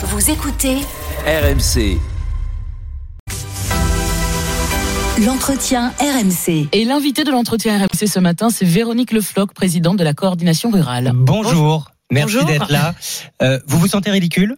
Vous écoutez RMC. l'entretien RMC. Et l'invité de l'entretien RMC ce matin, c'est Véronique Lefloc, présidente de la coordination rurale. Bonjour, merci d'être là. Euh, vous vous sentez ridicule?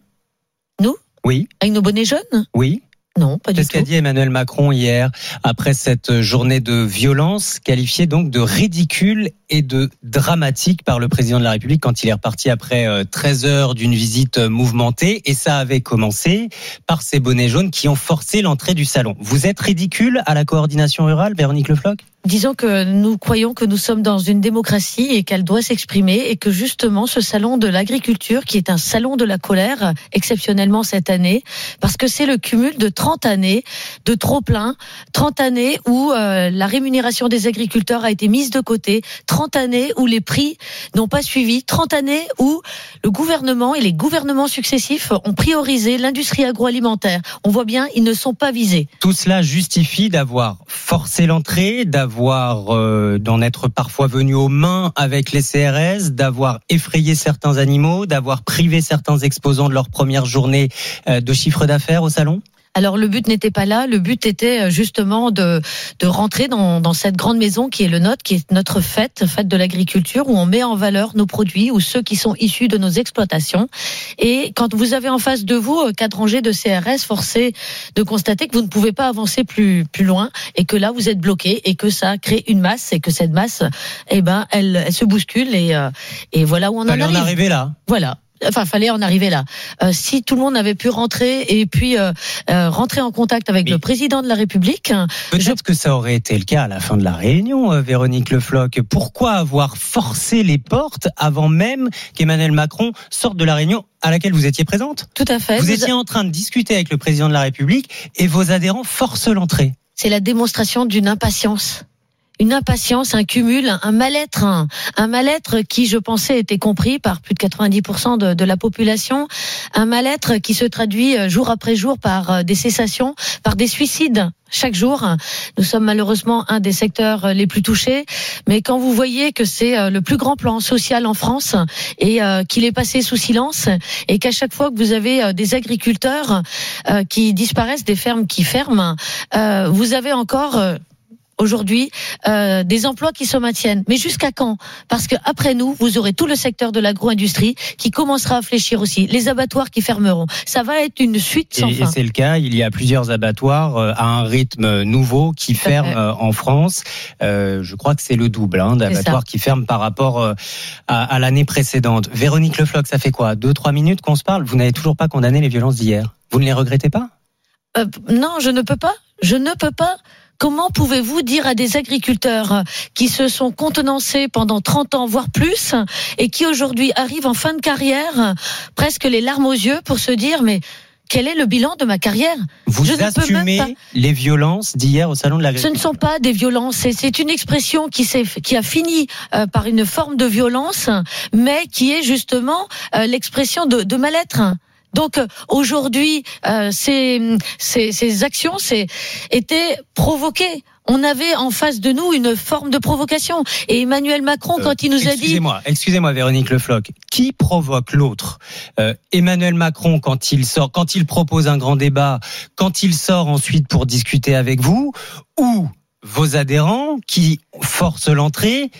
Nous? Oui, Avec nos bonnets jaunes? Oui. Non, pas C'est du ce qu'a tout. dit Emmanuel Macron hier après cette journée de violence qualifiée donc de ridicule et de dramatique par le président de la République quand il est reparti après euh, 13 heures d'une visite euh, mouvementée et ça avait commencé par ces bonnets jaunes qui ont forcé l'entrée du salon. Vous êtes ridicule à la coordination rurale, Véronique Lefloc Disons que nous croyons que nous sommes dans une démocratie et qu'elle doit s'exprimer et que justement ce salon de l'agriculture, qui est un salon de la colère, exceptionnellement cette année, parce que c'est le cumul de 30 années de trop plein, 30 années où euh, la rémunération des agriculteurs a été mise de côté, 30 années où les prix n'ont pas suivi, 30 années où le gouvernement et les gouvernements successifs ont priorisé l'industrie agroalimentaire. On voit bien, ils ne sont pas visés. Tout cela justifie d'avoir forcé l'entrée, d'avoir euh, d'en être parfois venu aux mains avec les CRS, d'avoir effrayé certains animaux, d'avoir privé certains exposants de leur première journée euh, de chiffre d'affaires au salon? Alors le but n'était pas là, le but était euh, justement de, de rentrer dans, dans cette grande maison qui est le nôtre, qui est notre fête, fête de l'agriculture, où on met en valeur nos produits ou ceux qui sont issus de nos exploitations. Et quand vous avez en face de vous euh, quatre rangées de CRS, forcé de constater que vous ne pouvez pas avancer plus, plus loin et que là vous êtes bloqué et que ça crée une masse et que cette masse, eh ben, elle, elle se bouscule et, euh, et voilà où on en Fallait en arrive. arriver là. Voilà. Enfin, fallait en arriver là. Euh, si tout le monde avait pu rentrer et puis euh, euh, rentrer en contact avec Mais- le président de la République, Peut-être que ça aurait été le cas à la fin de la réunion, euh, Véronique Lefloc. Pourquoi avoir forcé les portes avant même qu'Emmanuel Macron sorte de la réunion à laquelle vous étiez présente? Tout à fait. Vous vous- étiez en train de discuter avec le président de la République et vos adhérents forcent l'entrée. C'est la démonstration d'une impatience. Une impatience, un cumul, un mal-être, un, mal-être qui, je pensais, était compris par plus de 90% de, de la population, un mal-être qui se traduit euh, jour après jour par euh, des cessations, par des suicides chaque jour. Nous sommes malheureusement un des secteurs euh, les plus touchés, mais quand vous voyez que c'est le plus grand plan social en France et qu'il est passé sous silence et qu'à chaque fois que vous avez des agriculteurs qui disparaissent, des fermes qui ferment, vous avez encore aujourd'hui euh, des emplois qui se maintiennent. Mais jusqu'à quand? Parce que après nous, vous aurez tout le secteur de l'agro-industrie qui commencera à fléchir aussi, les abattoirs qui fermeront. Ça va être une suite sans Et, et fin. c'est le cas, il y a plusieurs abattoirs euh, à un rythme nouveau qui ferment euh, en France. Je crois que c'est le double hein, d'abattoirs qui ferment par rapport à, à l'année précédente. Véronique Lefloc, ça fait quoi? Deux, trois minutes qu'on se parle? Vous n'avez toujours pas condamné les violences d'hier? Vous ne les regrettez pas? Euh, non, je ne peux pas. Je ne peux pas. Comment pouvez-vous dire à des agriculteurs qui se sont contenancés pendant 30 ans, voire plus, et qui aujourd'hui arrivent en fin de carrière, presque les larmes aux yeux, pour se dire, mais quel est le bilan de ma carrière? Vous Je assumez pas. les violences d'hier au salon de Ce l'agriculture ne sont pas des violences, c'est- une expression qui, s'est- qui a fini euh, par une forme de violence, mais qui est justement euh, l'expression de, de mal-être. Donc euh, aujourd'hui, euh, ces, ces, ces actions étaient provoquées. On avait en face de nous une forme de provocation. Et Emmanuel Macron, Euh, quand il nous a dit Excusez-moi, excusez-moi, Véronique Lefloc. Qui provoque l'autre? Euh, Emmanuel Macron quand il sort, quand il propose un grand débat, quand il sort ensuite pour discuter avec vous, ou vos adhérents qui forcent l'entrée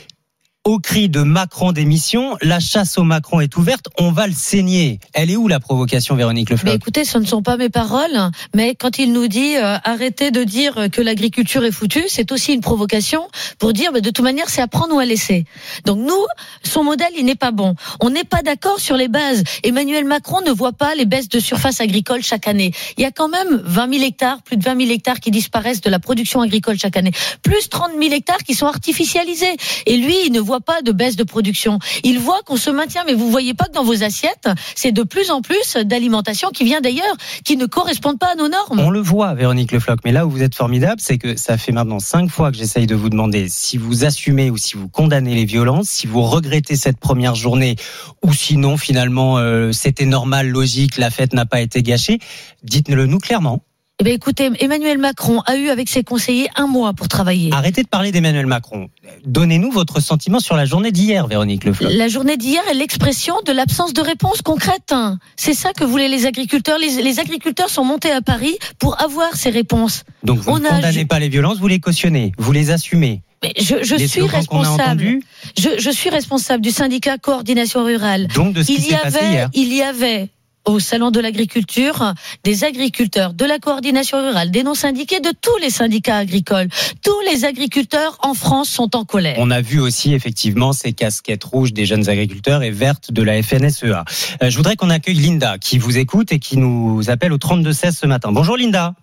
au cri de Macron démission, la chasse au Macron est ouverte, on va le saigner. Elle est où la provocation, Véronique Mais Lefloc écoutez, ce ne sont pas mes paroles, mais quand il nous dit euh, arrêtez de dire que l'agriculture est foutue, c'est aussi une provocation pour dire bah, de toute manière c'est à prendre ou à laisser. Donc nous, son modèle il n'est pas bon. On n'est pas d'accord sur les bases. Emmanuel Macron ne voit pas les baisses de surface agricole chaque année. Il y a quand même 20 000 hectares, plus de 20 000 hectares qui disparaissent de la production agricole chaque année, plus 30 000 hectares qui sont artificialisés. Et lui, il ne voit pas de baisse de production. Il voit qu'on se maintient, mais vous voyez pas que dans vos assiettes, c'est de plus en plus d'alimentation qui vient d'ailleurs, qui ne correspondent pas à nos normes. On le voit, Véronique Lefloc. Mais là où vous êtes formidable, c'est que ça fait maintenant cinq fois que j'essaye de vous demander si vous assumez ou si vous condamnez les violences, si vous regrettez cette première journée, ou sinon finalement euh, c'était normal, logique, la fête n'a pas été gâchée. Dites-le nous clairement. Eh bien, écoutez, Emmanuel Macron a eu avec ses conseillers un mois pour travailler. Arrêtez de parler d'Emmanuel Macron. Donnez-nous votre sentiment sur la journée d'hier, Véronique Le Floch. La journée d'hier est l'expression de l'absence de réponse concrète. C'est ça que voulaient les agriculteurs. Les, les agriculteurs sont montés à Paris pour avoir ces réponses. Donc vous On ne a- condamnez pas les violences, vous les cautionnez, vous les assumez. Mais je, suis responsable. Je, je suis responsable du syndicat coordination rurale. donc de ce qui Il y s'est passé hier. il y avait au salon de l'agriculture des agriculteurs de la coordination rurale, des non syndiqués, de tous les syndicats agricoles. Tous les agriculteurs en France sont en colère. On a vu aussi effectivement ces casquettes rouges des jeunes agriculteurs et vertes de la FNSEA. Euh, je voudrais qu'on accueille Linda qui vous écoute et qui nous appelle au 32-16 ce matin. Bonjour Linda.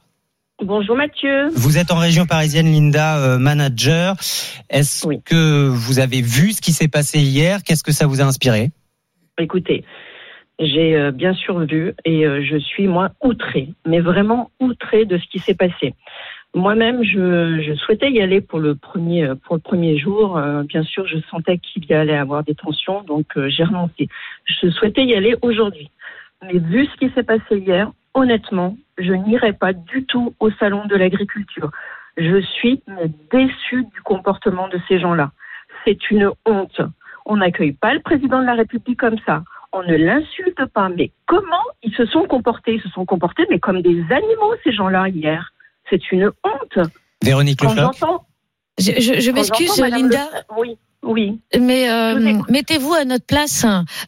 Bonjour Mathieu. Vous êtes en région parisienne, Linda, euh, manager. Est-ce Oui. que vous avez vu ce qui s'est passé hier? Qu'est-ce que ça vous a inspiré? Écoutez, j'ai euh, bien sûr vu et euh, je suis moi outrée, mais vraiment outrée de ce qui s'est passé. Moi-même, je, je souhaitais y aller pour le premier euh, pour le premier jour. Euh, bien sûr, je sentais qu'il y allait avoir des tensions, donc euh, j'ai renoncé. Je souhaitais y aller aujourd'hui, mais vu ce qui s'est passé hier, honnêtement, je n'irai pas du tout au salon de l'agriculture. Je suis déçue du comportement de ces gens-là. C'est une honte. On n'accueille pas le président de la République comme ça. On ne l'insulte pas. Mais comment ils se sont comportés? Ils se sont comportés, mais comme des animaux, ces gens-là, hier. C'est une honte. Véronique Quand Le. Je, je- m'excuse, Linda. Le- Oui, oui. Mais euh, mettez-vous à notre place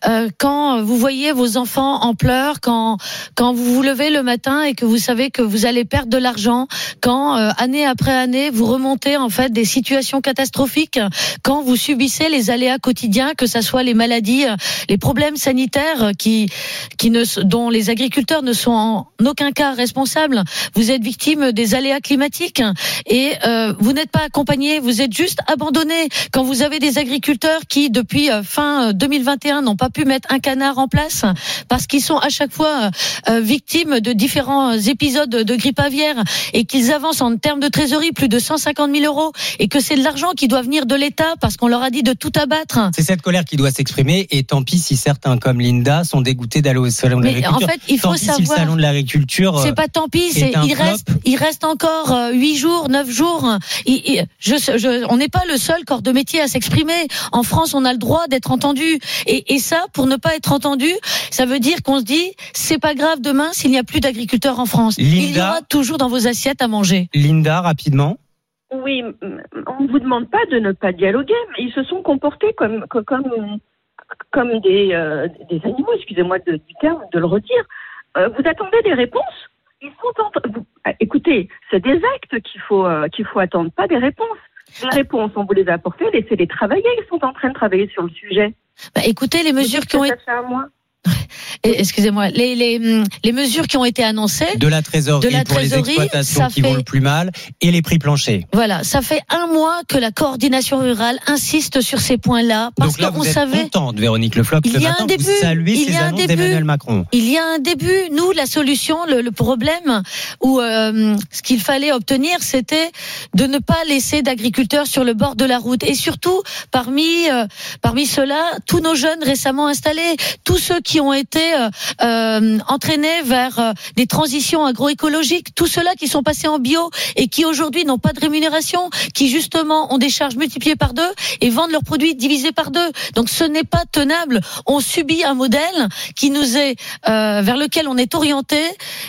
euh, quand vous voyez vos enfants en pleurs, quand quand vous vous levez le matin et que vous savez que vous allez perdre de l'argent, quand euh, année après année vous remontez en fait des situations catastrophiques, quand vous subissez les aléas quotidiens, que ça soit les maladies, euh, les problèmes sanitaires qui qui ne dont les agriculteurs ne sont en aucun cas responsables. Vous êtes victime des aléas climatiques et euh, vous n'êtes pas accompagné, vous êtes juste abandonné. Quand vous avez des agriculteurs qui, depuis euh, fin euh, 2021, n'ont pas pu mettre un canard en place parce qu'ils sont à chaque fois euh, euh, victimes de différents épisodes de grippe aviaire et qu'ils avancent en termes de trésorerie plus de 150 000 euros et que c'est de l'argent qui doit venir de l'État parce qu'on leur a dit de tout abattre. C'est cette colère qui doit s'exprimer et tant pis si certains comme Linda sont dégoûtés d'aller au salon de Mais en l'agriculture. fait, il Tant faut pis si le savoir. salon de l'agriculture euh, C'est pas tant pis, c'est il flop. reste il reste encore euh, huit jours, neuf jours. Il- il- je, je- on n'est pas le seul corps de métier à s'exprimer. En France, on a le droit d'être entendu. Et, et ça, pour ne pas être entendu, ça veut dire qu'on se dit c'est pas grave demain s'il n'y a plus d'agriculteurs en France. Il y Linda aura toujours dans vos assiettes à manger. Linda, rapidement. Oui, on ne vous demande pas de ne pas dialoguer, mais ils se sont comportés comme, co- comme, comme des, euh, des animaux, excusez-moi de- du terme, de le redire. Euh, vous attendez des réponses ils sont en... vous- ah, Écoutez, c'est des actes qu'il faut, euh, qu'il faut attendre, pas des réponses. Les réponses, on vous les a apportées, laissez-les travailler. Ils sont en train de travailler sur le sujet. Bah, écoutez, les mesures qui ont été, excusez-moi, les, les, hum, les mesures qui ont été annoncées. De la trésorerie De la pour les exploitations qui vont le plus mal et les prix planchers. Voilà, ça fait un mois que la coordination rurale insiste sur ces points-là parce Donc là, qu'on vous êtes savait. contente, Véronique Le Floch, Il ce y a matin, un début, il y ces a un début. d'Emmanuel Macron. Il y a un début. Nous, la solution, le, le problème, ou euh, ce qu'il fallait obtenir, c'était de ne pas laisser d'agriculteurs sur le bord de la route. Et surtout, parmi euh, parmi ceux-là, tous nos jeunes récemment installés, tous ceux qui ont été euh, euh, entraînés vers euh, des transitions agroécologiques, tous ceux-là qui sont passés en bio et qui aujourd'hui n'ont pas de rémunération, qui justement ont des charges multipliées par deux et vendent leurs produits divisés par deux. Donc ce n'est pas tenable. On subit un modèle qui nous est euh, vers lequel on est orienté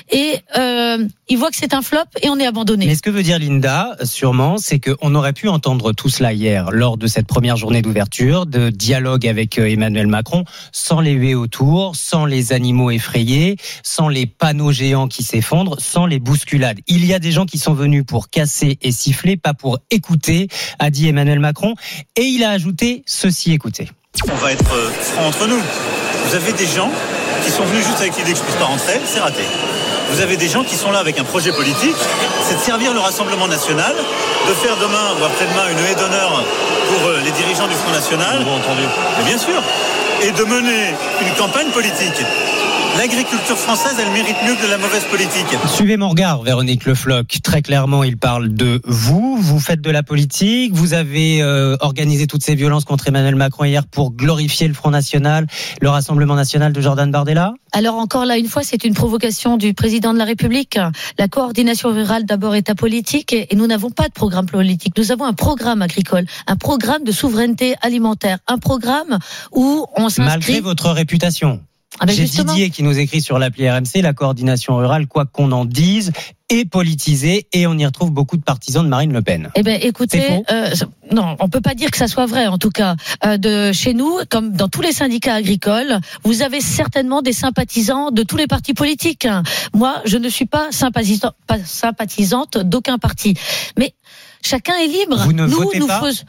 et euh, il voit que c'est un flop et on est abandonné. Mais ce que veut dire Linda, sûrement, c'est qu'on aurait pu entendre tout cela hier, lors de cette première journée d'ouverture, de dialogue avec euh, Emmanuel Macron, sans les huées autour, sans les animaux effrayés, sans les panneaux géants qui s'effondrent, sans les bousculades. Il y a des gens qui sont venus pour casser et siffler, pas pour écouter, a dit Emmanuel Macron, et il a ajouté ceci, écoutez. On va être euh, franc entre nous. Vous avez des gens qui sont venus juste avec l'idée que je puisse pas rentrer, c'est raté. Vous avez des gens qui sont là avec un projet politique, c'est de servir le Rassemblement national, de faire demain ou après-demain une haie d'honneur pour euh, les dirigeants du Front National. entendu. Mais bien sûr. Et de mener une campagne politique. L'agriculture française, elle mérite mieux que de la mauvaise politique. Suivez mon regard, Véronique Le Floch. Très clairement, il parle de vous. Vous faites de la politique. Vous avez euh, organisé toutes ces violences contre Emmanuel Macron hier pour glorifier le Front National, le Rassemblement National de Jordan Bardella. Alors encore là, une fois, c'est une provocation du président de la République. La coordination rurale d'abord est apolitique et nous n'avons pas de programme politique. Nous avons un programme agricole, un programme de souveraineté alimentaire, un programme où on s'inscrit. Malgré votre réputation. Ah ben J'ai. Didier qui nous écrit sur l'appli RMC, la coordination rurale, quoi qu'on en dise, est politisée et on y retrouve beaucoup de partisans de Marine Le Pen. Eh ben, écoutez, euh, non, on peut pas dire que ça soit vrai. En tout cas, euh, de chez nous, comme dans tous les syndicats agricoles, vous avez certainement des sympathisants de tous les partis politiques. Moi, je ne suis pas sympathisante, pas sympathisante d'aucun parti, mais chacun est libre. Vous ne nous, votez nous pas faisons-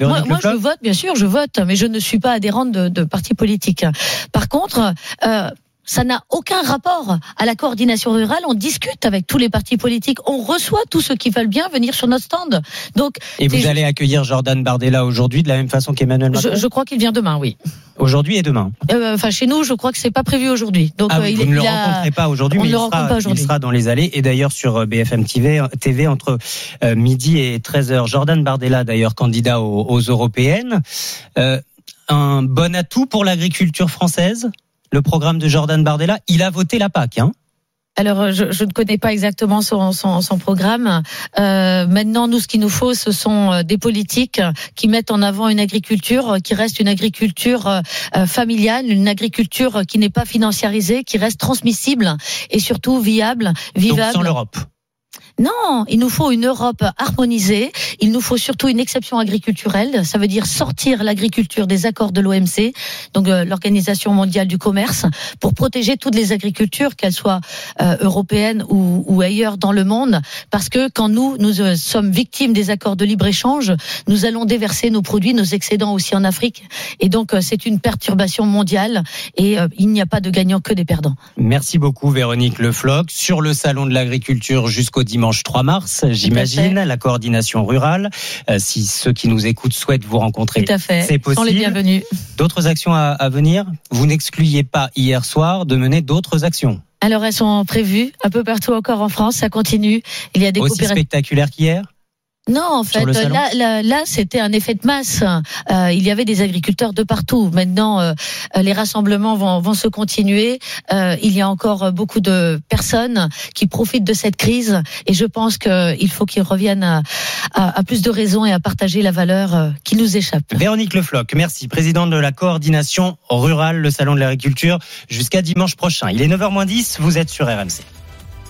Moi, je vote, bien sûr, je vote, mais je ne suis pas adhérente de, de partis politiques. Par contre, euh, ça n'a aucun rapport à la coordination rurale. On discute avec tous les partis politiques. On reçoit tous ceux qui veulent bien venir sur notre stand. Donc, Et vous allez accueillir Jordan Bardella aujourd'hui de la même façon qu'Emmanuel Macron je, je crois qu'il vient demain, oui. Aujourd'hui et demain. Euh, Enfin, chez nous, je crois que c'est pas prévu aujourd'hui. Donc, Ah, euh, il, vous ne le a- rencontrez pas aujourd'hui, mais il sera, pas il sera dans les allées. Et d'ailleurs sur euh, BFM TV, TV entre euh, midi et 13h. Jordan Bardella, d'ailleurs candidat aux, aux européennes. Euh, un bon atout pour l'agriculture française? Le programme de Jordan Bardella, il a voté la PAC. Hein Alors, euh, je, je ne connais pas exactement son, son, son programme. Euh, maintenant, nous, ce qu'il nous faut, ce sont euh, des politiques qui mettent en avant une agriculture qui reste une agriculture euh, euh, familiale, une agriculture qui n'est pas financiarisée, qui reste transmissible et surtout viable, Donc vivable. sans l'Europe. Non, il nous faut une Europe harmonisée. Il nous faut surtout une exception agriculturelle. Ça veut dire sortir l'agriculture des accords de l'OMC, donc euh, l'Organisation mondiale du commerce, pour protéger toutes les agricultures, qu'elles soient euh, européennes ou, ailleurs dans le monde. Parce que quand nous, nous euh, sommes victimes des accords de libre-échange, nous allons déverser nos produits, nos excédents aussi en Afrique. Et donc, c'est une perturbation mondiale et il n'y a pas de gagnants que des perdants. Merci beaucoup Véronique Le Floch. Sur le salon de l'agriculture jusqu'au dimanche 3 mars, j'imagine, la coordination rurale. Euh, si ceux qui nous écoutent souhaitent vous rencontrer, Tout à fait. c'est Ils sont les possible. bienvenus. D'autres actions à, à venir Vous n'excluiez pas hier soir de mener d'autres actions Alors elles sont prévues un peu partout encore en France, ça continue. Il y a des aussi coopératives. spectaculaires qu'hier Non, en fait, là, là, là, c'était un effet de masse. Euh, il y avait des agriculteurs de partout. Maintenant, euh, les rassemblements vont, vont se continuer. Euh, il y a encore beaucoup de personnes qui profitent de cette crise, et je pense qu'il faut qu'ils reviennent à, à, à plus de raisons et à partager la valeur euh, qui nous échappe. Véronique Le Floch, merci, présidente de la coordination rurale, le salon de l'agriculture, jusqu'à dimanche prochain. Il est 9h10, vous êtes sur RMC.